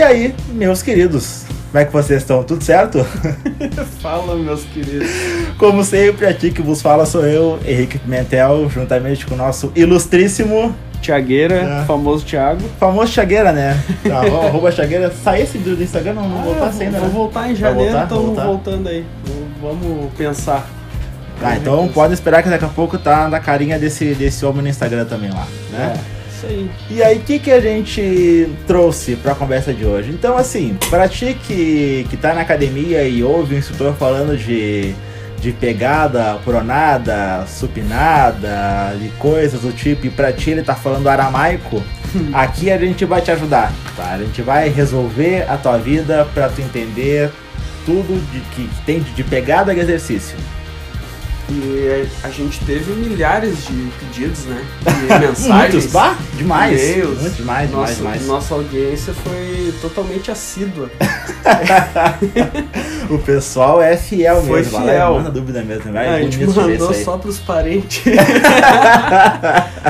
E aí, meus queridos, como é que vocês estão? Tudo certo? fala, meus queridos. Como sempre, aqui que vos fala sou eu, Henrique Pimentel, juntamente com o nosso ilustríssimo Tiagueira, é. famoso Thiago. Famoso Tiagueira, né? Tá, arroba Tiagueira. Sai esse do Instagram, não, não ah, voltar ainda, Vou né? voltar em janeiro, estamos voltando aí. Vamos pensar. Ah, então pode esperar que daqui a pouco tá na carinha desse, desse homem no Instagram também lá, né? É. Isso aí. E aí, o que, que a gente trouxe para a conversa de hoje? Então, assim, para ti que, que tá na academia e ouve o instrutor falando de, de pegada, pronada, supinada, de coisas do tipo, e pra ti ele tá falando aramaico, aqui a gente vai te ajudar, tá? A gente vai resolver a tua vida para tu entender tudo de, que, que tem de pegada e exercício. E a gente teve milhares de pedidos, né? De mensagens. Muitos, bah, demais. E-mails. Muito demais, nossa, demais, demais. Nossa audiência foi totalmente assídua. o pessoal é fiel foi mesmo. Fiel. Manda dúvida mesmo. Vai, a gente mandou só pros parentes.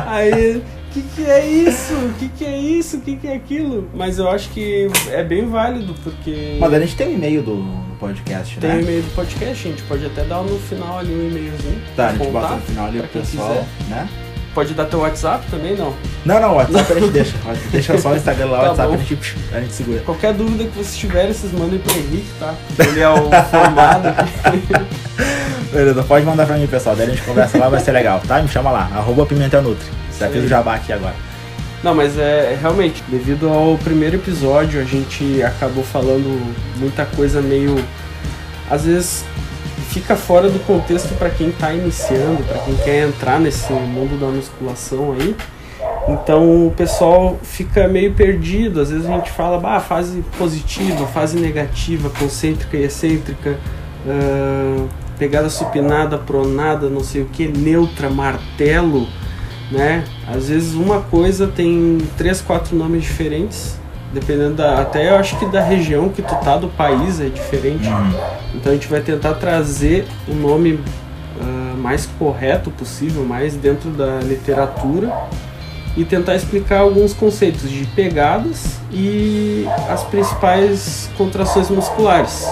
aí que, que é isso? O que, que é isso? O que, que é aquilo? Mas eu acho que é bem válido, porque. Mas a gente tem o um e-mail do, do podcast, tem né? Tem o e-mail do podcast, a gente pode até dar no final ali um e-mailzinho. Tá, a gente bota no final ali pro pessoal, quiser. né? Pode dar teu WhatsApp também, não? Não, não, o WhatsApp a gente deixa. Deixa só o Instagram lá, o tá WhatsApp a gente, a gente segura. Qualquer dúvida que vocês tiverem, vocês mandem pro Henrique, tá? Ele é o formado Beleza, pode mandar pra mim, pessoal. Daí a gente conversa lá, vai ser legal, tá? Me chama lá, arroba Pimentel Nutri. Já fiz o jabá aqui agora. Não, mas é realmente, devido ao primeiro episódio, a gente acabou falando muita coisa meio. Às vezes fica fora do contexto para quem está iniciando, para quem quer entrar nesse mundo da musculação aí. Então o pessoal fica meio perdido. Às vezes a gente fala, bah, fase positiva, fase negativa, concêntrica e excêntrica, uh, pegada supinada, pronada, não sei o que, neutra, martelo né? Às vezes uma coisa tem três, quatro nomes diferentes, dependendo da, até eu acho que da região que tu tá do país é diferente. Uhum. Então a gente vai tentar trazer o nome uh, mais correto possível, mais dentro da literatura e tentar explicar alguns conceitos de pegadas e as principais contrações musculares.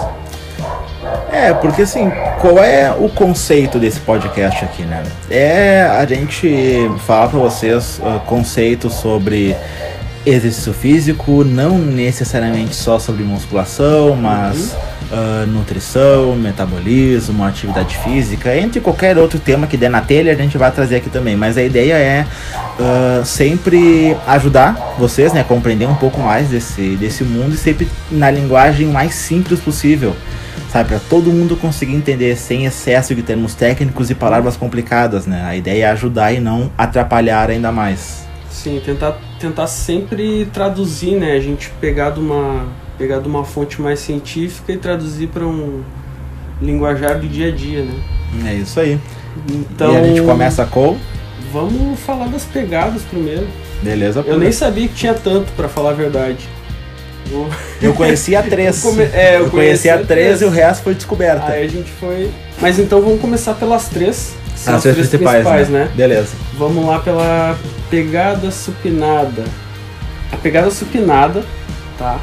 É, porque assim, qual é o conceito desse podcast aqui, né? É a gente falar para vocês uh, conceitos sobre exercício físico, não necessariamente só sobre musculação, mas uh, nutrição, metabolismo, atividade física, entre qualquer outro tema que der na telha, a gente vai trazer aqui também. Mas a ideia é uh, sempre ajudar vocês né, a compreender um pouco mais desse, desse mundo e sempre na linguagem mais simples possível sabe, para todo mundo conseguir entender sem excesso de termos técnicos e palavras complicadas, né? A ideia é ajudar e não atrapalhar ainda mais. Sim, tentar, tentar sempre traduzir, né? A gente pegar de uma, pegar de uma fonte mais científica e traduzir para um linguajar do dia a dia, né? É isso aí. Então, e a gente começa com? Vamos falar das pegadas primeiro. Beleza. Eu nem sabia que tinha tanto, para falar a verdade. Eu conheci a três. Eu, come... é, eu, eu conheci, a três, e o resto foi descoberta. Aí a gente foi. Mas então vamos começar pelas três. são as, três principais, principais né? né? Beleza. Vamos lá pela pegada supinada. A pegada supinada, tá?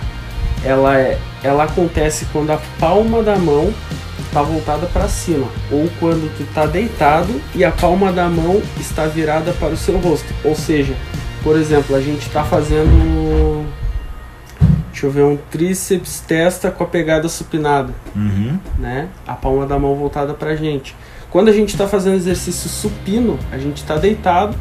Ela é, ela acontece quando a palma da mão está voltada para cima ou quando tu está deitado e a palma da mão está virada para o seu rosto. Ou seja, por exemplo, a gente está fazendo Deixa eu ver, um tríceps testa com a pegada supinada. Uhum. Né? A palma da mão voltada pra gente. Quando a gente está fazendo exercício supino, a gente está deitado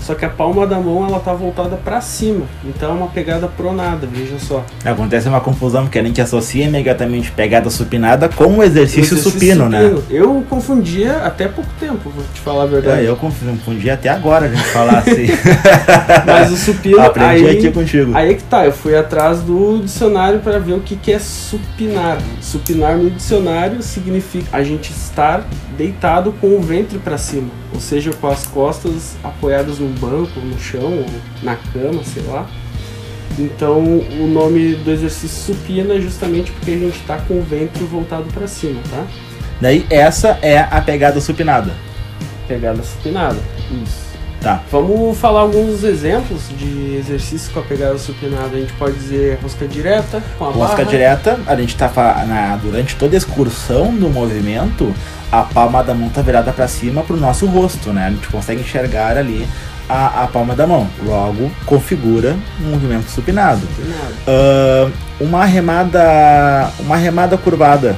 só que a palma da mão ela tá voltada para cima, então é uma pegada pronada, veja só. Acontece uma confusão porque a gente associa imediatamente pegada supinada com o exercício, exercício supino, né? supino, né? Eu confundia até pouco tempo, vou te falar a verdade. É, eu confundia até agora a gente falar assim. Mas o supino. Aprendi aí, aqui contigo. Aí que tá, eu fui atrás do dicionário para ver o que, que é supinar. Supinar no dicionário significa a gente estar deitado com o ventre para cima, ou seja, com as costas apoiadas no banco, no chão, ou na cama, sei lá. Então, o nome do exercício supina é justamente porque a gente está com o ventre voltado para cima, tá? Daí essa é a pegada supinada. Pegada supinada, isso. Tá. Vamos falar alguns exemplos de exercícios com a pegada supinada. A gente pode dizer rosca direta, com a Rosca barra. direta, a gente tá fa- na, durante toda a excursão do movimento, a palma da mão tá virada para cima pro nosso rosto, né? A gente consegue enxergar ali a, a palma da mão. Logo, configura um movimento supinado. Ah, uma remada uma remada curvada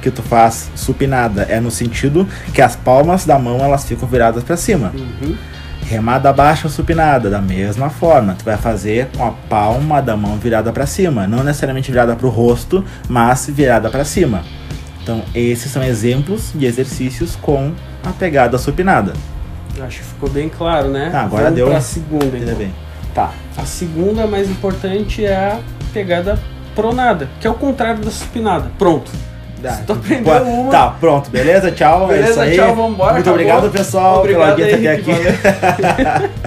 que tu faz supinada é no sentido que as palmas da mão elas ficam viradas para cima. Uhum. Remada baixa supinada da mesma forma, tu vai fazer com a palma da mão virada para cima, não necessariamente virada para o rosto, mas virada para cima. Então, esses são exemplos de exercícios com a pegada supinada. Acho que ficou bem claro, né? Tá, agora Vamos deu. pra segunda, então. bem? Tá. A segunda mais importante é a pegada pronada, que é o contrário da supinada. Pronto. Dá. tu aprendeu uma- Tá, pronto, beleza? Tchau. é Beleza, isso aí. tchau, vambora, Muito acabou. obrigado, pessoal, Obrigado pela guia até aqui.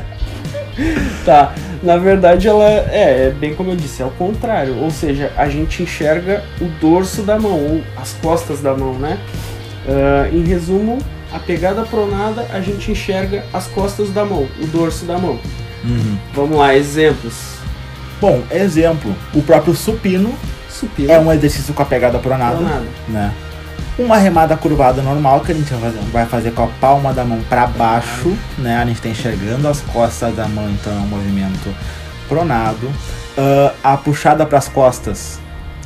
Tá, na verdade ela é, é bem como eu disse, é o contrário. Ou seja, a gente enxerga o dorso da mão, ou as costas da mão, né? Ah, em resumo, a pegada pronada a gente enxerga as costas da mão, o dorso da mão. Uhum. Vamos lá, exemplos. Bom, exemplo, o próprio supino Supino. é um exercício com a pegada pronada, pronada. né? Uma remada curvada normal que a gente vai fazer, com a palma da mão para baixo, né? A gente tá enxergando as costas da mão, então é um movimento pronado. Ah, a puxada para as costas,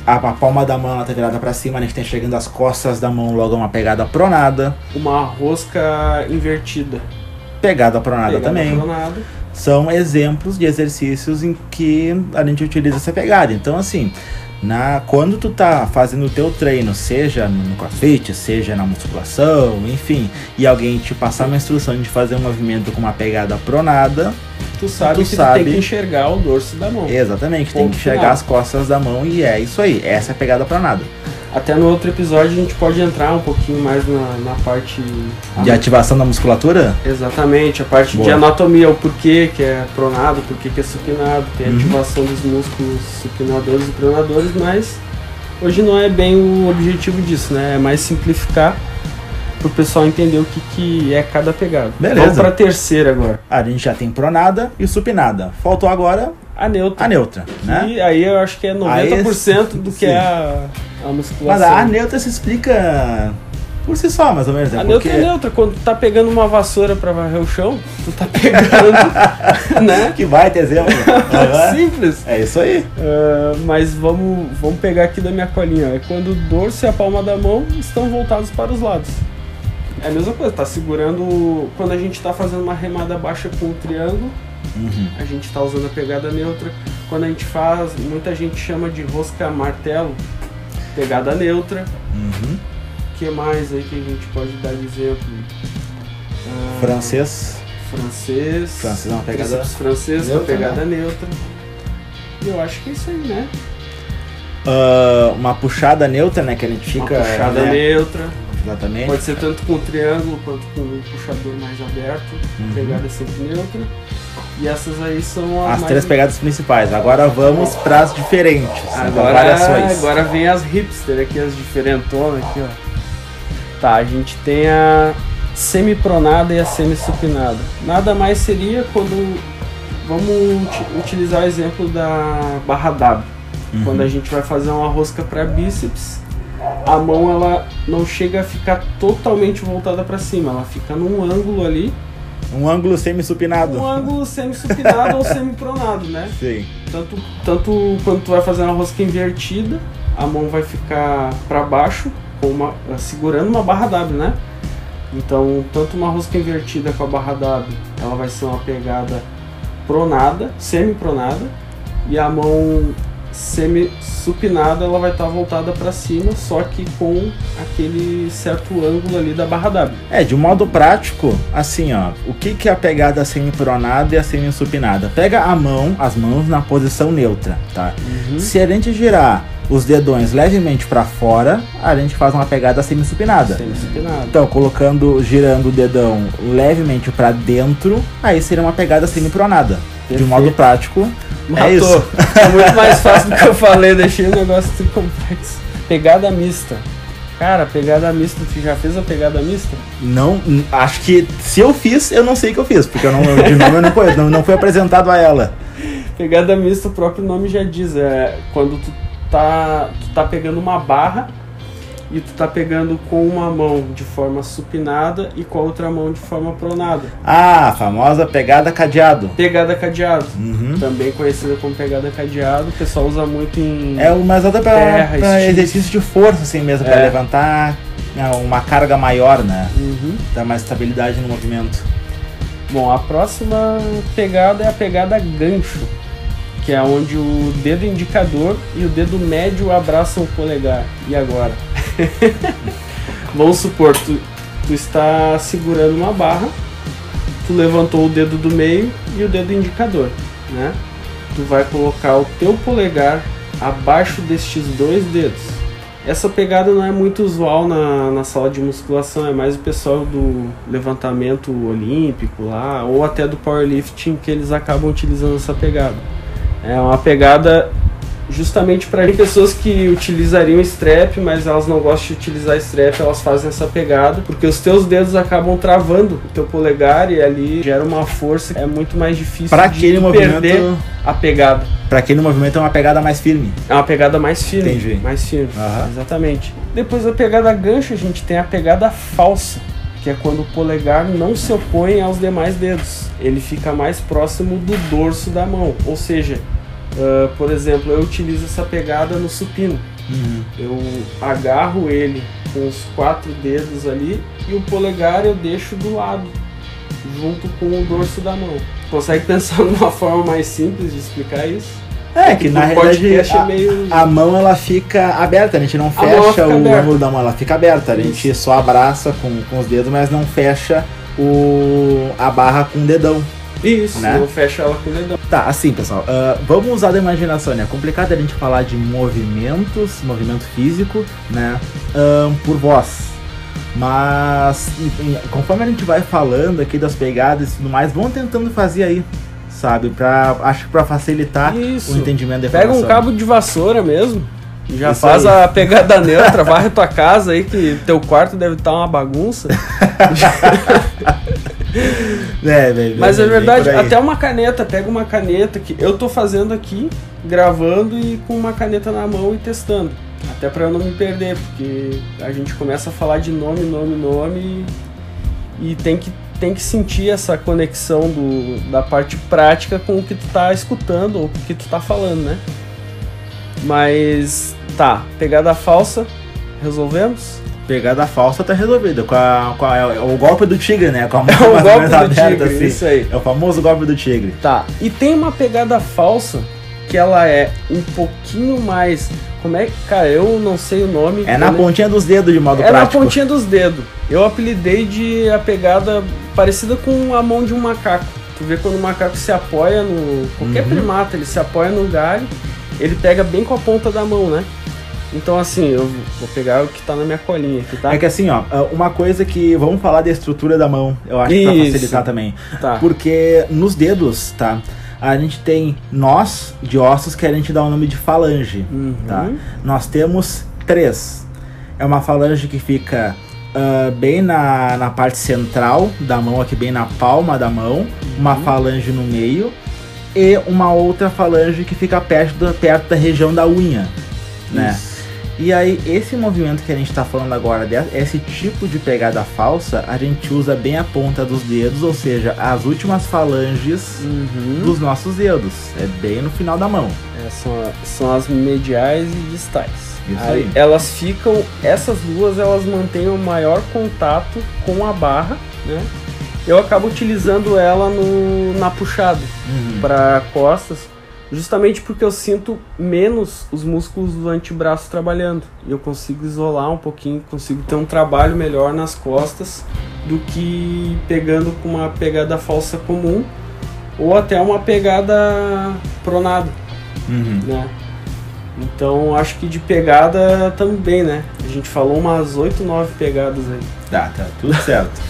a, a palma da mão ela tá virada para cima, a gente tá enxergando as costas da mão, logo uma pegada pronada. Uma rosca invertida. Pegada pronada Pegada também. pronada. são exemplos de exercícios em que a gente utiliza essa pegada. Então, assim, na, quando tu tá fazendo o teu treino, seja no crossfit, seja na musculação, enfim, e alguém te passar uma instrução de fazer um movimento com uma pegada pronada, Tu sabe Tu que tu sabe. tem que enxergar o dorso da mão. exatamente, tem Ponto que enxergar final. as costas da mão e é isso aí, essa é a pegada pronada. Até no outro episódio a gente pode entrar um pouquinho mais na, na parte. De ativação da musculatura? Exatamente, a parte de Boa. anatomia, o porquê que é pronado, o porquê que é supinado, tem Uhum. ativação dos músculos supinadores e pronadores, mas hoje não é bem o objetivo disso, né? É mais simplificar pro pessoal entender o que, que é cada pegada. Beleza. Vamos pra terceira agora. A gente já tem pronada e supinada. Faltou agora A neutra. a neutra, né? E aí eu acho que é 90% do que sim. é a, a Mas musculação. a neutra se explica por si só, mais ou menos. né? A neutra Porque- é neutra. Quando tu tá pegando uma vassoura pra varrer o chão, tu tá pegando, né? Que vai ter exemplo. Simples. É isso aí. Ah, mas vamos, vamos pegar aqui da minha colinha. É quando o dorso e a palma da mão estão voltados para os lados. É a mesma coisa, tá segurando. Quando a gente tá fazendo uma remada baixa com o triângulo, Uhum. a gente tá usando a pegada neutra. Quando a gente faz, muita gente chama de rosca martelo, pegada neutra. Uhum. O que mais aí que a gente pode dar de exemplo? Ah, Francês. Francês. Francês é uma pegada francês, neutra, pegada neutra. E eu acho que é isso aí, né? Ah, uma puxada neutra, né? Que a gente fica. uma puxada né? neutra. Exatamente. Pode ser tanto com o triângulo quanto com o puxador mais aberto. Uhum. Pegada sempre neutra. E essas aí são As mais... três pegadas principais. Agora vamos para as diferentes. as Agora, variações. agora vem as hipster aqui, as diferentonas aqui, ó. Tá, a gente tem a semipronada e a semissupinada. Nada mais seria quando. Vamos uti- utilizar o exemplo da barra W. Uhum. Quando a gente vai fazer uma rosca para bíceps, a mão ela não chega a ficar totalmente voltada para cima, ela fica num ângulo ali, Um ângulo semi-supinado. um ângulo semi-supinado ou semi-pronado, né? Sim. Tanto, tanto quando tu vai fazer uma rosca invertida, a mão vai ficar para baixo, com uma, segurando uma barra W, né? Então, tanto uma rosca invertida com a barra W, ela vai ser uma pegada pronada, semi-pronada, e a mão semi-supinada, ela vai estar voltada para cima, só que com aquele certo ângulo ali da barra W. É, de um modo prático, assim, ó. O que, que é a pegada semi-pronada e a semi-supinada? Pega a mão, as mãos na posição neutra, tá? Se a gente girar os dedões levemente para fora, a gente faz uma pegada semi-supinada. Semi-supinada. Então, colocando, girando o dedão levemente para dentro, aí seria uma pegada semi-pronada. De um modo prático, Matou. é isso. É muito mais fácil do que eu falei, deixei o negócio tudo complexo. Pegada mista. Cara, pegada mista, tu já fez a pegada mista? Não, acho que se eu fiz, eu não sei o que eu fiz, porque eu não, eu- de nome eu não conheço, não, não fui apresentado a ela. Pegada mista, o próprio nome já diz, é quando tu tá, tu tá pegando uma barra e tu tá pegando com uma mão de forma supinada e com a outra mão de forma pronada. Ah, a famosa pegada cadeado. Pegada cadeado, Uhum. também conhecida como pegada cadeado, o pessoal usa muito em... É uma usada pra, Terra, pra estilo. exercício de força, assim mesmo, pra É. levantar né, uma carga maior, né? Uhum. Dá mais estabilidade no movimento. Bom, a próxima pegada é a pegada gancho, que é onde o dedo indicador e o dedo médio abraçam o polegar. E agora? Vamos supor, tu, tu está segurando uma barra, tu levantou o dedo do meio e o dedo indicador, né? Tu vai colocar o teu polegar abaixo destes dois dedos. Essa pegada não é muito usual na, na sala de musculação, é mais o pessoal do levantamento olímpico lá, ou até do powerlifting que eles acabam utilizando essa pegada. É uma pegada justamente para pessoas que utilizariam strap, mas elas não gostam de utilizar strap, elas fazem essa pegada, porque os teus dedos acabam travando o teu polegar e ali gera uma força, é muito mais difícil Pra de aquele movimento, perder a pegada. pra aquele movimento é uma pegada mais firme. É uma pegada mais firme. Entendi. Mais firme. Aham. Exatamente. Depois da pegada gancho, a gente tem a pegada falsa, que é quando o polegar não se opõe aos demais dedos. Ele fica mais próximo do dorso da mão. Ou seja, ah, por exemplo, eu utilizo essa pegada no supino. Uhum. Eu agarro ele com os quatro dedos ali e o polegar eu deixo do lado, junto com o dorso da mão. Consegue pensar numa forma mais simples de explicar isso? É, que na realidade é a, meio- a mão ela fica aberta, a gente não fecha o ângulo da mão, ela fica aberta. A gente só abraça com, com os dedos, mas não fecha o, a barra com o dedão. Isso, Né? não fecha ela com o dedão. Tá, assim, pessoal, ah, vamos usar da imaginação, né? É complicado a gente falar de movimentos, movimento físico, né? ahn, por voz. Mas, enfim, conforme a gente vai falando aqui das pegadas e tudo mais, vão tentando fazer aí, sabe? Pra, acho que pra facilitar Isso. o entendimento da Pega um cabo de vassoura mesmo. Já Isso faz aí. a pegada neutra, varre tua casa aí, que teu quarto deve estar uma bagunça. É, bem, Mas é bem, bem verdade, até uma caneta, pega uma caneta que eu tô fazendo aqui, gravando e com uma caneta na mão e testando. Até pra eu não me perder, porque a gente começa a falar de nome, nome, nome e, e tem que tem que sentir essa conexão do, da parte prática com o que tu tá escutando ou com o que tu tá falando, né? Mas tá, pegada falsa, resolvemos? Pegada falsa tá resolvida. Com a, com a- é o golpe do tigre, né? Com a mão É o golpe do aberta, tigre, assim. isso aí. É o famoso golpe do tigre. Tá, e tem uma pegada falsa que ela é um pouquinho mais. Como é que. Cara, eu não sei o nome. É na pontinha dos dedos de modo É na prático. pontinha dos dedos. Eu apelidei de a pegada parecida com a mão de um macaco. Tu vê quando o macaco se apoia no. Qualquer Uhum. primata, ele se apoia no galho, ele pega bem com a ponta da mão, né? Então assim, eu vou pegar o que tá na minha colinha aqui, tá? É que assim, ó, uma coisa que. Vamos falar da estrutura da mão, eu acho que pra Isso. facilitar também. Tá. Porque nos dedos, tá? A gente tem nós de ossos que a gente dá o nome de falange, Uhum. tá? Nós temos três. É uma falange que fica ah, bem na, na parte central da mão, aqui bem na palma da mão, uma falange no meio e uma outra falange que fica perto da, perto da região da unha, né? Isso. E aí, esse movimento que a gente tá falando agora, esse tipo de pegada falsa, a gente usa bem a ponta dos dedos, ou seja, as últimas falanges Uhum. dos nossos dedos. É bem no final da mão. É, são, são as mediais e distais. Isso aí. Elas ficam, essas duas elas mantêm o maior contato com a barra, né? Eu acabo utilizando ela no, na puxada para costas, justamente porque eu sinto menos os músculos do antebraço trabalhando. E eu consigo isolar um pouquinho, consigo ter um trabalho melhor nas costas do que pegando com uma pegada falsa comum ou até uma pegada pronada Uhum. né? Então acho que de pegada também, né? A gente falou umas 8, 9 pegadas aí. Tá, tá, tudo certo.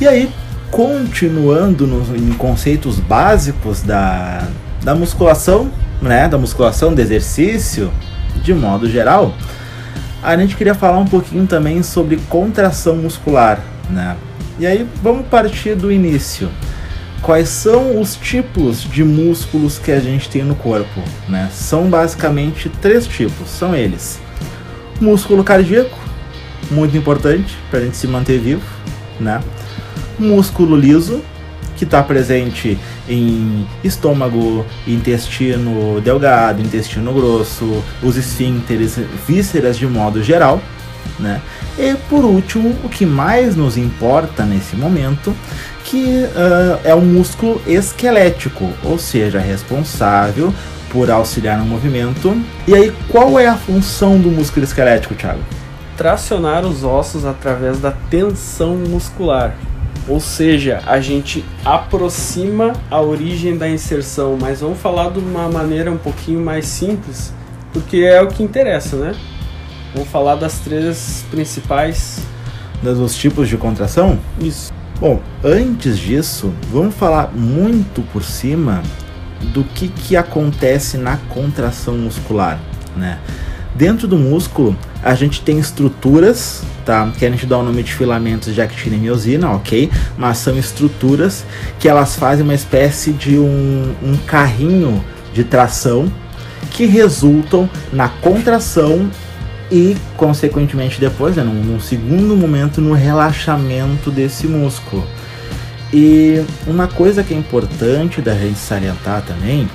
E aí, continuando nos, em conceitos básicos da, da musculação, né? Da musculação, do exercício, de modo geral, a gente queria falar um pouquinho também sobre contração muscular, né? E aí vamos partir do início. Quais são os tipos de músculos que a gente tem no corpo? Né? São basicamente três tipos. São eles: músculo cardíaco, muito importante para a gente se manter vivo, né? Músculo liso, que está presente em estômago, intestino delgado, intestino grosso, os esfíncteres, vísceras de modo geral, né? E por último, o que mais nos importa nesse momento, que uh, é o músculo esquelético, ou seja, responsável por auxiliar no movimento. E aí, qual é a função do músculo esquelético, Thiago? Tracionar os ossos através da tensão muscular. Ou seja, a gente aproxima a origem da inserção, mas vamos falar de uma maneira um pouquinho mais simples, porque é o que interessa, né? Vamos falar das três principais. Dos tipos de contração? Isso. Bom, antes disso, vamos falar muito por cima do que, que acontece na contração muscular, né? Dentro do músculo, a gente tem estruturas, tá? Que a gente dá o nome de filamentos de actina e miosina, ok? Mas são estruturas que elas fazem uma espécie de um, um carrinho de tração que resultam na contração e, consequentemente, depois, né, num, num segundo momento, no relaxamento desse músculo. E uma coisa que é importante da gente salientar também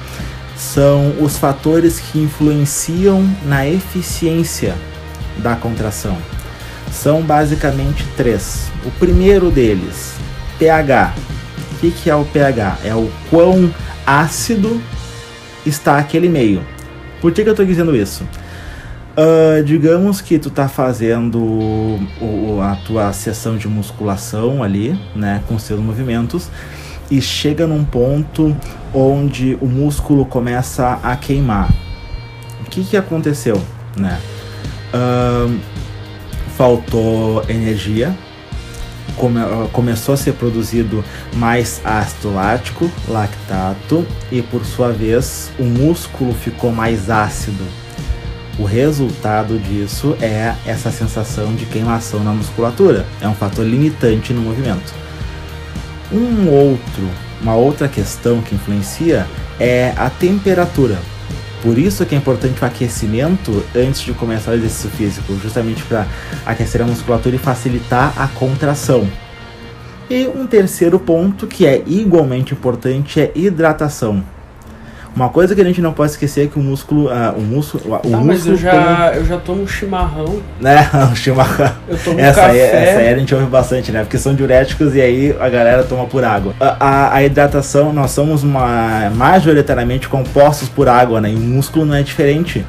são os fatores que influenciam na eficiência da contração. São basicamente três. O primeiro deles, pH. O que, que é o pH? É o quão ácido está aquele meio. Por que, que eu estou dizendo isso? Uh, digamos que tu tá fazendo o, a tua sessão de musculação ali, né, com seus movimentos, e chega num ponto onde o músculo começa a queimar. O que que aconteceu, né? Faltou energia, come, começou a ser produzido mais ácido lático, lactato, e por sua vez o músculo ficou mais ácido. O resultado disso é essa sensação de queimação na musculatura. É um fator limitante no movimento. Um outro, uma outra questão que influencia é a temperatura. Por isso que é importante o aquecimento antes de começar o exercício físico, justamente para aquecer a musculatura e facilitar a contração. E um terceiro ponto que é igualmente importante é hidratação. Uma coisa que a gente não pode esquecer é que o músculo. Uh, o músculo. O tá, músculo mas eu já, eu já tomo chimarrão. Né? o chimarrão. Eu tomo essa café. Aí, essa aí a gente ouve bastante, né? Porque são diuréticos e aí a galera toma por água. A, a, a hidratação, nós somos uma, majoritariamente compostos por água, né? E o músculo não é diferente.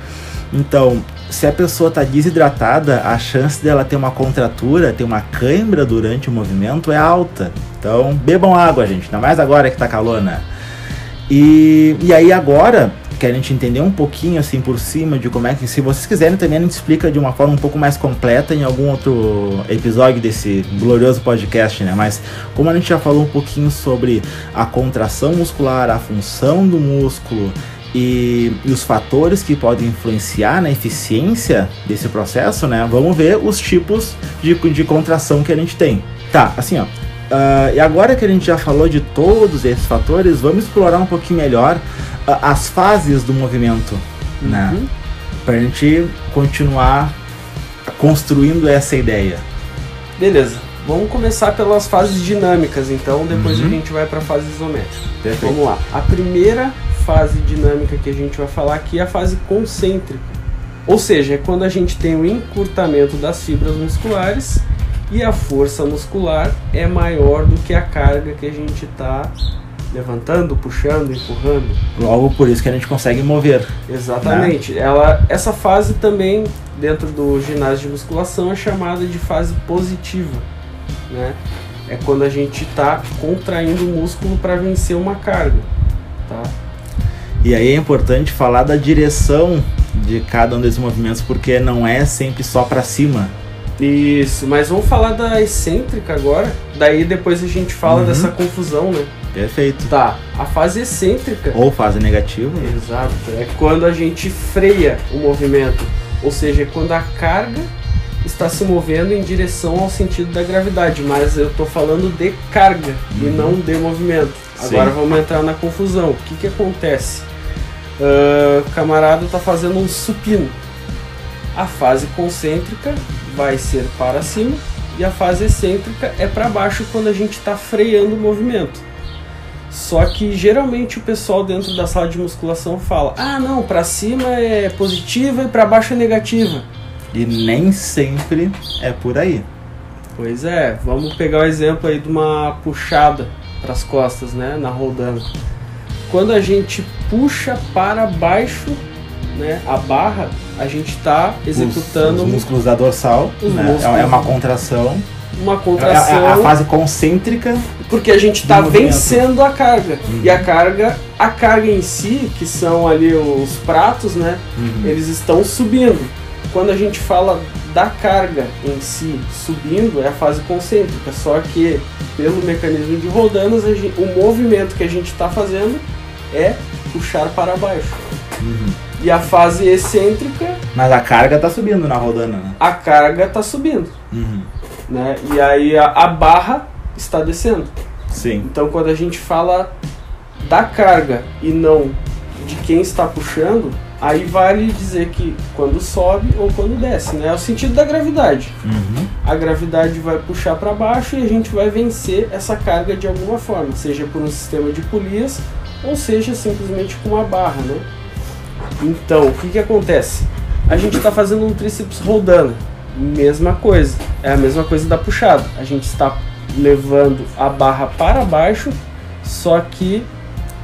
Então, se a pessoa está desidratada, a chance dela ter uma contratura, ter uma cãibra durante o movimento é alta. Então, bebam água, gente. Ainda mais agora que tá calor, né? E, e aí agora, que a gente entender um pouquinho assim por cima de como é que, se vocês quiserem também a gente explica de uma forma um pouco mais completa em algum outro episódio desse glorioso podcast, né? Mas como a gente já falou um pouquinho sobre a contração muscular, a função do músculo e, e, os fatores que podem influenciar na eficiência desse processo, né? Vamos ver os tipos de, de contração que a gente tem. Tá, assim ó, Uh, e agora que a gente já falou de todos esses fatores, vamos explorar um pouquinho melhor uh, as fases do movimento, né? uhum. né? Para a gente continuar construindo essa ideia. Beleza. Vamos começar pelas fases dinâmicas, então depois uhum. a gente vai para a fase isométrica. Perfeito. Vamos lá. A primeira fase dinâmica que a gente vai falar aqui é a fase concêntrica. Ou seja, é quando a gente tem o encurtamento das fibras musculares e a força muscular é maior do que a carga que a gente está levantando, puxando, empurrando. Logo por isso que a gente consegue mover. Exatamente. Né? Ela, essa fase também dentro do ginásio de musculação é chamada de fase positiva, né? É quando a gente está contraindo o músculo para vencer uma carga, tá? E aí é importante falar da direção de cada um desses movimentos porque não é sempre só para cima. Isso, mas vamos falar da excêntrica agora. Daí depois a gente fala uhum. dessa confusão, né? Perfeito. Tá, a fase excêntrica. Ou fase negativa. Exato, é quando a gente freia o movimento. Ou seja, é quando a carga está se movendo em direção ao sentido da gravidade, mas eu estou falando de carga uhum. e não de movimento. Agora Sim. vamos entrar na confusão. O que, que acontece? Uh, o camarada está fazendo um supino. A fase concêntrica vai ser para cima e a fase excêntrica é para baixo quando a gente está freando o movimento. Só que geralmente o pessoal dentro da sala de musculação fala: ah, não, para cima é positiva e para baixo é negativa. E nem sempre é por aí. Pois é, vamos pegar o exemplo aí de uma puxada para as costas, né, na rodando. Quando a gente puxa para baixo, né, a barra, a gente está executando os, os músculos da dorsal, né? músculos, é uma contração. Uma contração. É a, a fase concêntrica. Porque a gente está vencendo a carga. Uhum. E a carga, a carga em si, que são ali os pratos, né, uhum. eles estão subindo. Quando a gente fala da carga em si subindo é a fase concêntrica, só que pelo mecanismo de rodanas gente, o movimento que a gente está fazendo é puxar para baixo. Uhum. E a fase excêntrica. Mas a carga está subindo na rodana, né? A carga está subindo. Uhum. Né? E aí a, a barra está descendo. Sim. Então quando a gente fala da carga e não de quem está puxando, Aí vale dizer que quando sobe ou quando desce, né? É o sentido da gravidade. Uhum. A gravidade vai puxar para baixo e a gente vai vencer essa carga de alguma forma, seja por um sistema de polias ou seja simplesmente com uma barra, né? Então, o que que acontece? A gente está fazendo um tríceps rodando, mesma coisa, é a mesma coisa da puxada. A gente está levando a barra para baixo, só que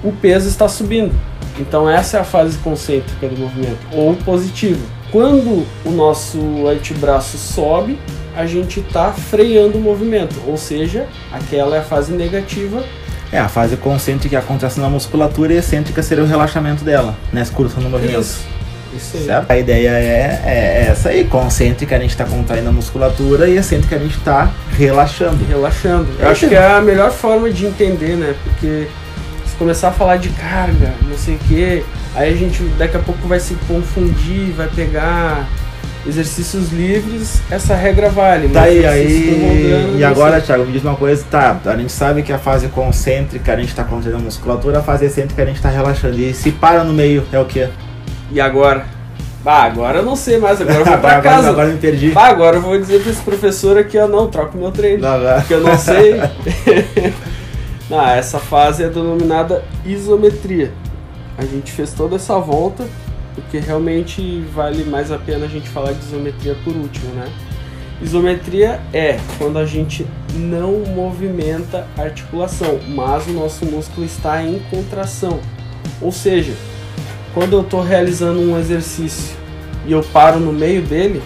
o peso está subindo. Então essa é a fase concêntrica do movimento, ou positivo. Quando o nosso antebraço sobe, a gente está freando o movimento, ou seja, aquela é a fase negativa. É, a fase concêntrica é a contração da musculatura e excêntrica seria o relaxamento dela, né? Excursão do movimento. Isso. Isso aí. Certo? A ideia é, é essa aí, concêntrica a gente está contraindo a musculatura e excêntrica a gente está relaxando. Relaxando. Eu acho que é a melhor forma de entender, né? Porque começar a falar de carga, não sei o que, aí a gente daqui a pouco vai se confundir, vai pegar exercícios livres, essa regra vale. Tá aí, aí. E agora, Thiago, me diz uma coisa, tá, a gente sabe que a fase concêntrica a gente tá contraindo a musculatura, a fase excêntrica a gente tá relaxando. E se para no meio, é o quê? E agora? Bah, agora eu não sei mais, agora eu vou pra agora, casa. Agora eu me perdi. Bah, agora eu vou dizer pra esse professor aqui, ó, não, troca o meu treino. Não, não. Porque eu não sei. Ah, essa fase é denominada isometria. A gente fez toda essa volta porque realmente vale mais a pena a gente falar de isometria por último, né? Isometria é quando a gente não movimenta a articulação, mas o nosso músculo está em contração. Ou seja, quando eu estou realizando um exercício e eu paro no meio dele,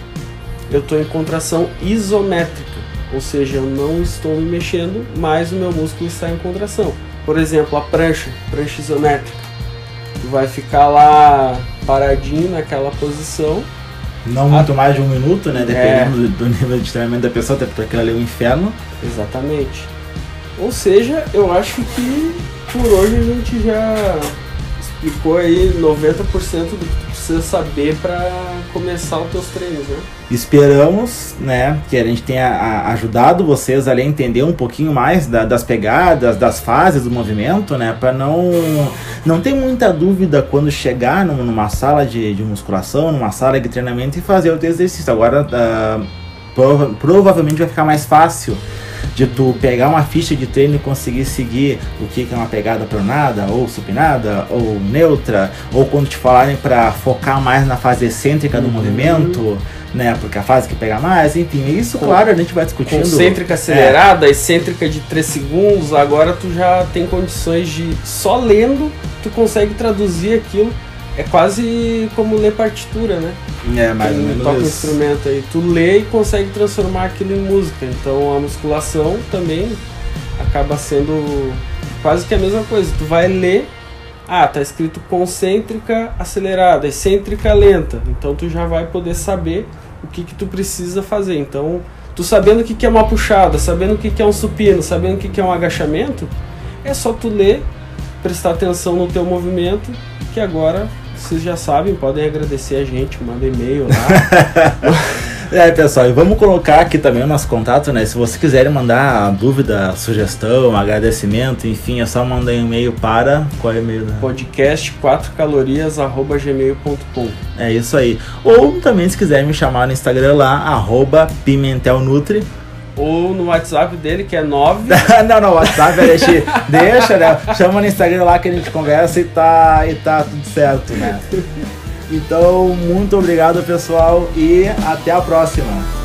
eu estou em contração isométrica. Ou seja, eu não estou me mexendo, mas o meu músculo está em contração. Por exemplo, a prancha, prancha isométrica. Vai ficar lá paradinho naquela posição. Não muito a... mais de um minuto, né? Dependendo é... do nível de treinamento da pessoa, até porque aquilo ali é um inferno. Exatamente. Ou seja, eu acho que por hoje a gente já explicou aí 90% do que tu precisa saber para começar os teus treinos, né? Esperamos, né, que a gente tenha ajudado vocês a entender um pouquinho mais da, das pegadas, das fases do movimento, né, para não não ter muita dúvida quando chegar numa sala de, de musculação, numa sala de treinamento e fazer o teu exercício. Agora, uh, prova provavelmente vai ficar mais fácil de tu pegar uma ficha de treino e conseguir seguir o que é uma pegada pronada, ou supinada, ou neutra, ou quando te falarem para focar mais na fase excêntrica do uhum. movimento, né? Porque a fase que pega mais, enfim, isso, Com, claro, a gente vai discutindo. Concêntrica acelerada, é. excêntrica de 3 segundos, agora tu já tem condições de, só lendo, tu consegue traduzir aquilo é quase como ler partitura, né? É, mais ou menos toca um instrumento aí, tu lê e consegue transformar aquilo em música. Então a musculação também acaba sendo quase que a mesma coisa. Tu vai ler, ah, tá escrito concêntrica acelerada, excêntrica lenta. Então tu já vai poder saber o que que tu precisa fazer. Então, tu sabendo o que que é uma puxada, sabendo o que que é um supino, sabendo o que que é um agachamento, é só tu ler, prestar atenção no teu movimento, que agora vocês já sabem, podem agradecer a gente, manda e-mail lá. É, pessoal, e vamos colocar aqui também o nosso contato, né? Se vocês quiserem mandar dúvida, sugestão, agradecimento, enfim, é só mandar um e-mail para. Qual é o e-mail? Né? Podcast 4calorias.gmail.com É isso aí. Ou também, se quiser me chamar no Instagram lá, arroba pimentelnutri. Ou no WhatsApp dele, que é 9. não, não, WhatsApp deixa, deixa, né? Chama no Instagram lá que a gente conversa e tá, e tá tudo certo, né? Então, muito obrigado, pessoal, e até a próxima.